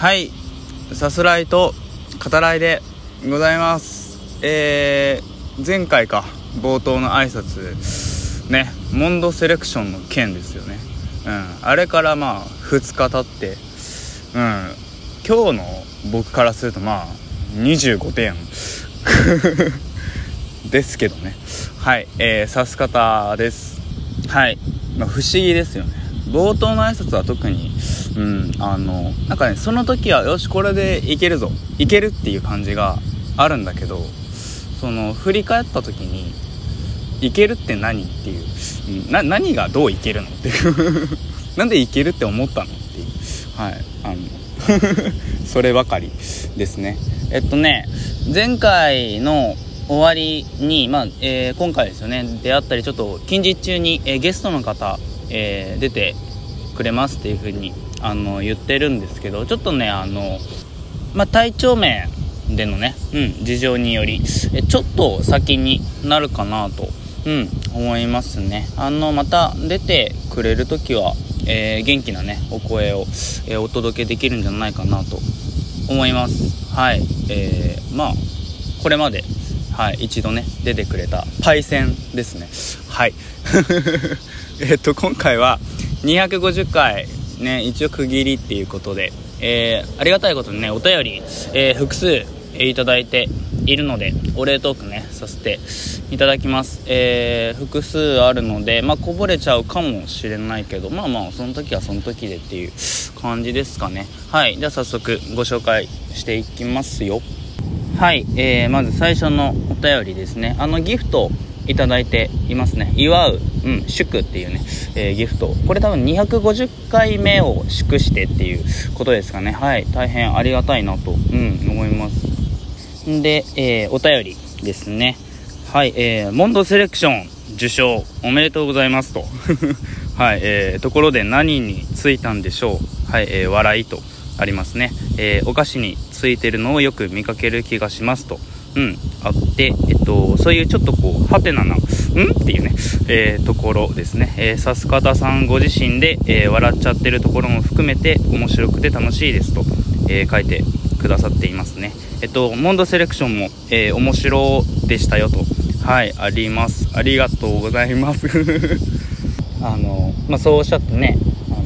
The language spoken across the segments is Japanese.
はい。さすらいと語らいでございます。えー、前回か。冒頭の挨拶。ね。モンドセレクションの件ですよね。うん。あれからまあ2日経って。うん。今日の僕からするとまあ25点。ですけどね。はい。えー、さす方です。はい、まあ、不思議ですよね。冒頭の挨拶は特にうんあのなんかねその時はよしこれでいけるぞ。いけるっていう感じがあるんだけどその振り返った時にいけるって何っていう、な何がどういけるのっていう。なんでいけるって思ったのっていう。はいあの そればかりですね。えっとね前回の終わりに、まあえー、今回ですよね出会ったりちょっと近日中に、えー、ゲストの方、えー、出てくれますっていう風にあに言ってるんですけどちょっとねあの、まあ、体調面でのね、うん、事情によりえちょっと先になるかなと、うん、思いますね。あのまた出てくれる時は、えー、元気なねお声を、えー、お届けできるんじゃないかなと思います。はい。えー、まあこれまではい、一度ね出てくれたパイセンですね。はい。えっと今回は250回ね一応区切りっていうことで、えー、ありがたいことにねお便り、えー、複数いただいているのでお礼トークねさせていただきます、えー、複数あるのでまあ、こぼれちゃうかもしれないけどまあまあその時はその時でっていう感じですかね。はい。じゃあ早速ご紹介していきますよ。はい、えー、まず最初のお便りですね。あのギフトいただいていますね。祝う、うん、祝っていうね、えー、ギフト。これ多分250回目を祝してっていうことですかね。はい大変ありがたいなと、うん、思います。で、えー、お便りですね。はい、えー、モンドセレクション受賞おめでとうございますと。はい、えー、ところで何についたんでしょう。はい、えー、笑いと。ありますね、えー、お菓子についてるのをよく見かける気がしますとうん、あって、えっと、そういうちょっとこう、ハテナな、ん？っていうね、えー、ところですね。えー、さす方さんご自身で、えー、笑っちゃってるところも含めて面白くて楽しいですと、え書いてくださっていますね。えっと、モンドセレクションも、え面白でしたよと、はい、あります。ありがとうございます。あの、まあ、そうおっしゃってね、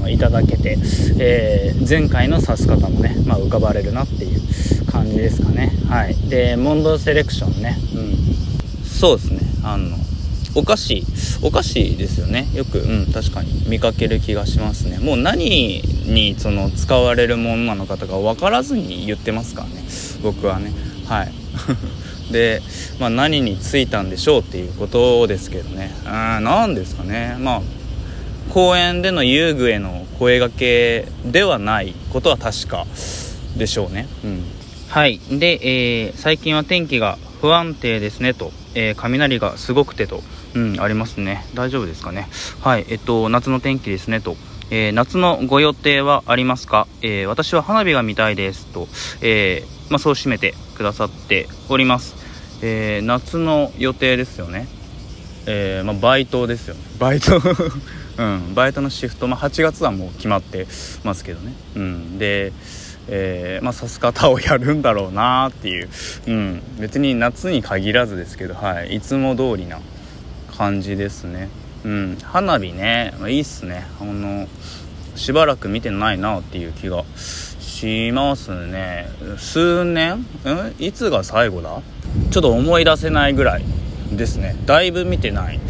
のいただけて、えー、前回の指す方もね、まあ、浮かばれるなっていう感じですかね。はい。でモンドセレクションね。うん。そうですね。あのお菓子お菓子ですよね。よくうん確かに見かける気がしますね。もう何にその使われるものなのかとか分からずに言ってますからね。僕はね。はい。で、まあ、何についたんでしょうっていうことですけどね。うん何ですかね。まあ公園での遊具への声がけではないことは確かでしょうね。うん。はい。で、えー、最近は天気が不安定ですねと、えー、雷がすごくてと、うん、ありますね。大丈夫ですかね。はい。えっと、夏の天気ですねと。えー、夏のご予定はありますか、えー、私は花火が見たいですと、えー、まあ、そう締めてくださっております、え夏の予定ですよね、えまあ、バイトですよねバイト うん、バイトのシフト、まあ、8月はもう決まってますけどね、うん、で、えー、まあ、さす方をやるんだろうなっていう、うん、別に夏に限らずですけど、はい、いつも通りな感じですね、うん、花火ね、まあ、いいっすね。あのしばらく見てないなっていう気がしますね。数年？うんいつが最後だ？ちょっと思い出せないぐらいですね。だいぶ見てない。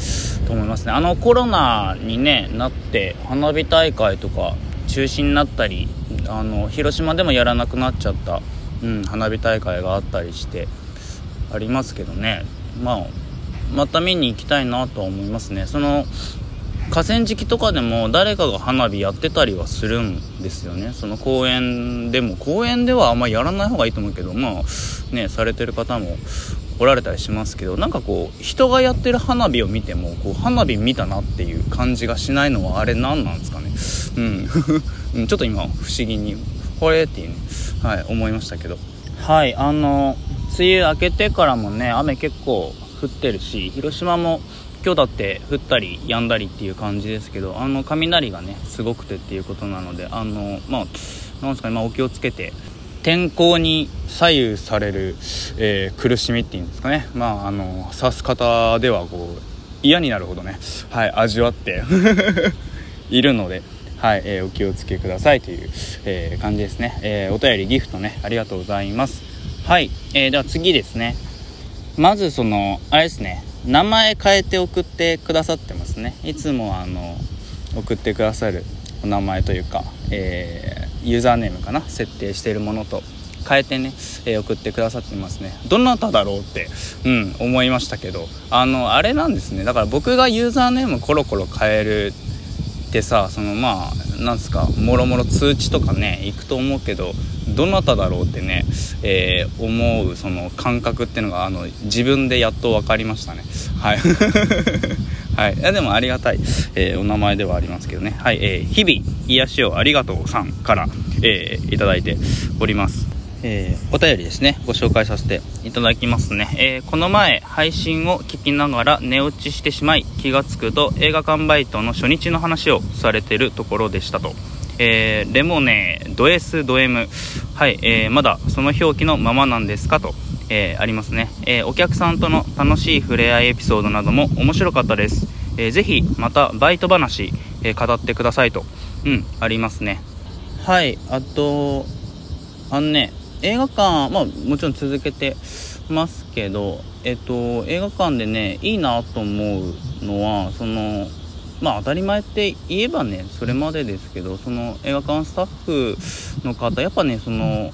と思いますね。あのコロナに、ね、なって花火大会とか中止になったりあの広島でもやらなくなっちゃった、うん、花火大会があったりしてありますけどね。まあまた見に行きたいなとは思いますね。その河川敷とかでも誰かが花火やってたりはするんですよね。その公園でも。公園ではあんまりやらない方がいいと思うけどまあねされてる方もおられたりしますけどなんかこう人がやってる花火を見てもこう花火見たなっていう感じがしないのはあれ何なんですかね？うん。ちょっと今不思議にこれっていうね。はい思いましたけど。はいあの梅雨明けてからもね雨結構降ってるし広島も今日だって降ったり止んだりっていう感じですけどあの雷がねすごくてっていうことなのであのまあなんですかね、まあ、お気をつけて天候に左右される、えー、苦しみっていうんですかね。まああの刺す方ではこう嫌になるほどねはい味わって いるのではい、えー、お気をつけくださいという、えー、感じですね、え、お便りギフトねありがとうございます。はい、えー、では次ですね。まずそのあれですね名前変えて送ってくださってますね。いつもあの送ってくださるお名前というか、え、ユーザーネームかな？設定しているものと変えてね、えー、送ってくださってますね。どなただろうって、うん、思いましたけど。あのあれなんですね。だから僕がユーザーネームコロコロ変えるってさそのまあなんですかもろもろ通知とかね行くと思うけどどなただろうってね、えー、思うその感覚っていうのがあの自分でやっと分かりましたね。はい。はい、いでもありがたい、えー、お名前ではありますけどね、はい。えー、日々癒しをありがとうさんから、えー、いただいております。えー、お便りですね、ご紹介させていただきますね。えー、この前、配信を聞きながら寝落ちしてしまい、気がつくと映画館バイトの初日の話をされてるところでしたと。えー、レモネー、ド S、ド M。はい、えー、まだその表記のままなんですかと、えー、ありますね。えお客さんとの楽しい触れ合いエピソードなども面白かったです。えー、ぜひ、またバイト話、え語ってくださいと。うん、ありますね。はい、あと、あのね、映画館、まあもちろん続けてますけど、えっと、映画館でね、いいなと思うのは、その、まあ当たり前って言えばね、それまでですけど、その映画館スタッフの方、やっぱね、その、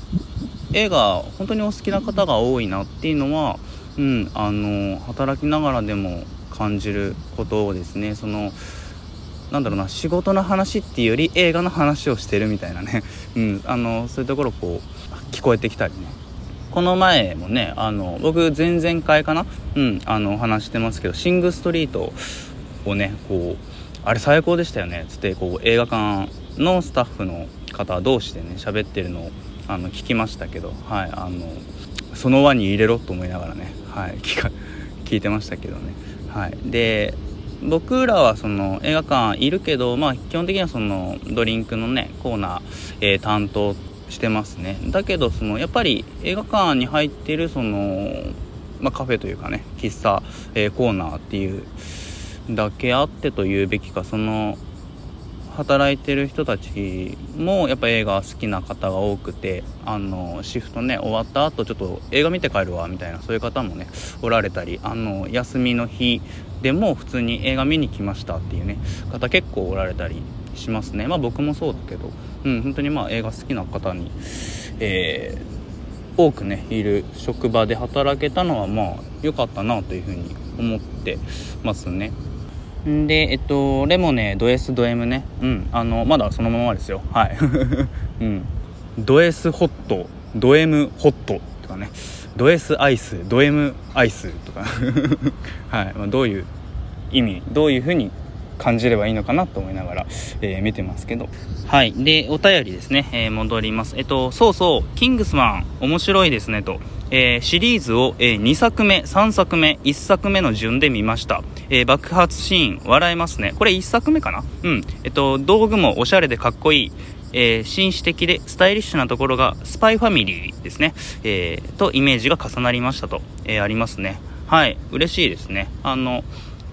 映画本当にお好きな方が多いなっていうのは、うん、あの、働きながらでも感じることをですね、その、なんだろうな仕事の話っていうより映画の話をしてるみたいなね、うん、あのそういうところこう聞こえてきたりね。この前もねあの僕前々回かなうんあの話してますけどシング・ストリートをねこうあれ最高でしたよねつってこう映画館のスタッフの方同士でね喋ってるのをあの聞きましたけどはいあのその輪に入れろと思いながらねはい 聞か聞いてましたけどね。はいで僕らはその映画館いるけど、まあ、基本的にはそのドリンクのねコーナー、えー、担当してますね。だけどそのやっぱり映画館に入ってるその、まあ、カフェというかね喫茶、えー、コーナーっていうだけあってというべきかその働いてる人たちもやっぱ映画好きな方が多くてあのシフトね終わった後ちょっと映画見て帰るわみたいなそういう方もねおられたりあの休みの日でも普通に映画見に来ましたっていうね方結構おられたりしますね。まあ僕もそうだけどうん本当にまあ映画好きな方にえー、多くねいる職場で働けたのはまあ良かったなというふうに思ってますね。で、えっと、レモネード S ド M ね。うん。あの、まだそのままですよ。はい。うん。ド S ホット、ド M ホットとかね。ド S アイス、ド M アイスとか。はい。まあ、どういう意味、どういうふうに感じればいいのかなと思いながら、えー、見てますけど。はい。で、お便りですね。えー、戻ります。えっと、そうそう、キングスマン、面白いですね、と。えー、シリーズを、え、2作目、3作目、1作目の順で見ました。えー、爆発シーン、笑えますね。これ1作目かな？うん。えっと、道具もおしゃれでかっこいい。えー、紳士的でスタイリッシュなところがスパイファミリーですね。えー、とイメージが重なりましたと、えー、ありますね。はい。嬉しいですね。あの、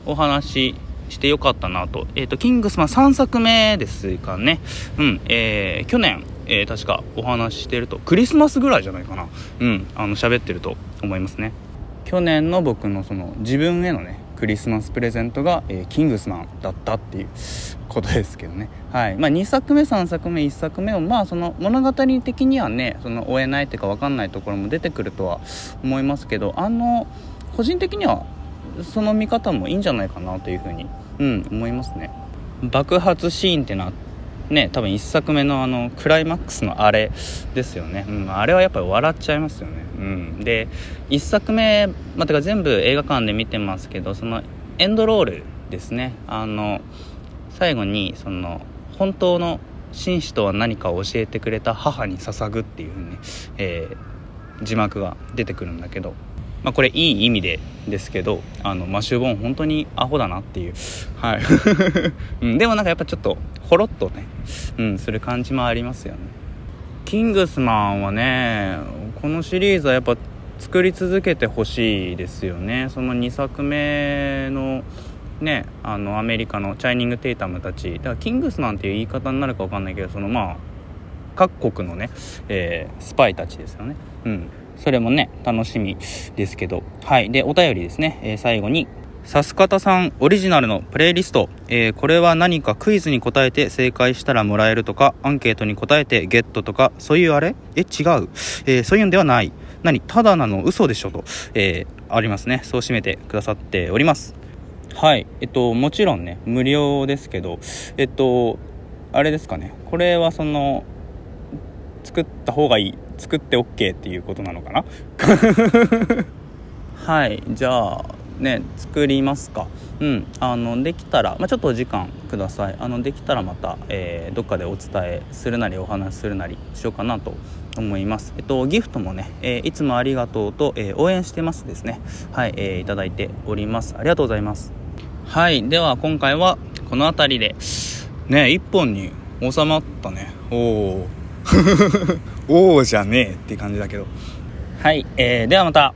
お話してよかったなと。えっ、と、キングスマン3作目ですかね。うん。えー去年、え、確かお話ししてるとクリスマスぐらいじゃないかなうんあの喋ってると思いますね去年の僕のその自分へのねクリスマスプレゼントが、えー、キングスマンだったっていうことですけどね。はい。まあ2作目3作目1作目をまあその物語的にはねその追えないっていうか分かんないところも出てくるとは思いますけどあの個人的にはその見方もいいんじゃないかなというふうにうん思いますね。爆発シーンってなってね多分1作目のあのクライマックスのあれですよね、うん、あれはやっぱり笑っちゃいますよね、うん、で1作目、まあ、てか全部映画館で見てますけどそのエンドロールですね。あの最後にその本当の紳士とは何かを教えてくれた母に捧ぐっていう風にね、えー、字幕が出てくるんだけど。まあ、これいい意味でですけどあのマシュー・ボーン本当にアホだなっていう。はい、うん、でもなんかやっぱちょっとほろっとね、うん、する感じもありますよね。キングスマンはねこのシリーズはやっぱ作り続けてほしいですよね。その2作目のねあのアメリカのチャイニング・テイタムたち。だからキングスマンっていう言い方になるか分かんないけどそのまあ各国のね、えー、スパイたちですよね。うん。それもね楽しみですけど。はい。でお便りですね、えー、最後にさすかたさんオリジナルのプレイリスト、えー、これは何かクイズに答えて正解したらもらえるとかアンケートに答えてゲットとかそういうあれ？え違う、えー、そういうんではない。何？ただなの？嘘でしょ？と、えー、ありますね。そう締めてくださっております。はい。えっともちろんね無料ですけど。えっとあれですかね。これはその作った方がいい作って OK っていうことなのかな？はいじゃあね作りますか。うんあのできたら、まあ、ちょっとお時間ください。あのできたらまた、えー、どっかでお伝えするなりお話しするなりしようかなと思います。えっとギフトもね、えー、いつもありがとうと、えー、応援してますですね。はい、えー、いただいております。ありがとうございます。はいでは今回はこの辺りでね1本に収まったね。おお おおじゃねえって感じだけど。はい、えー、ではまた。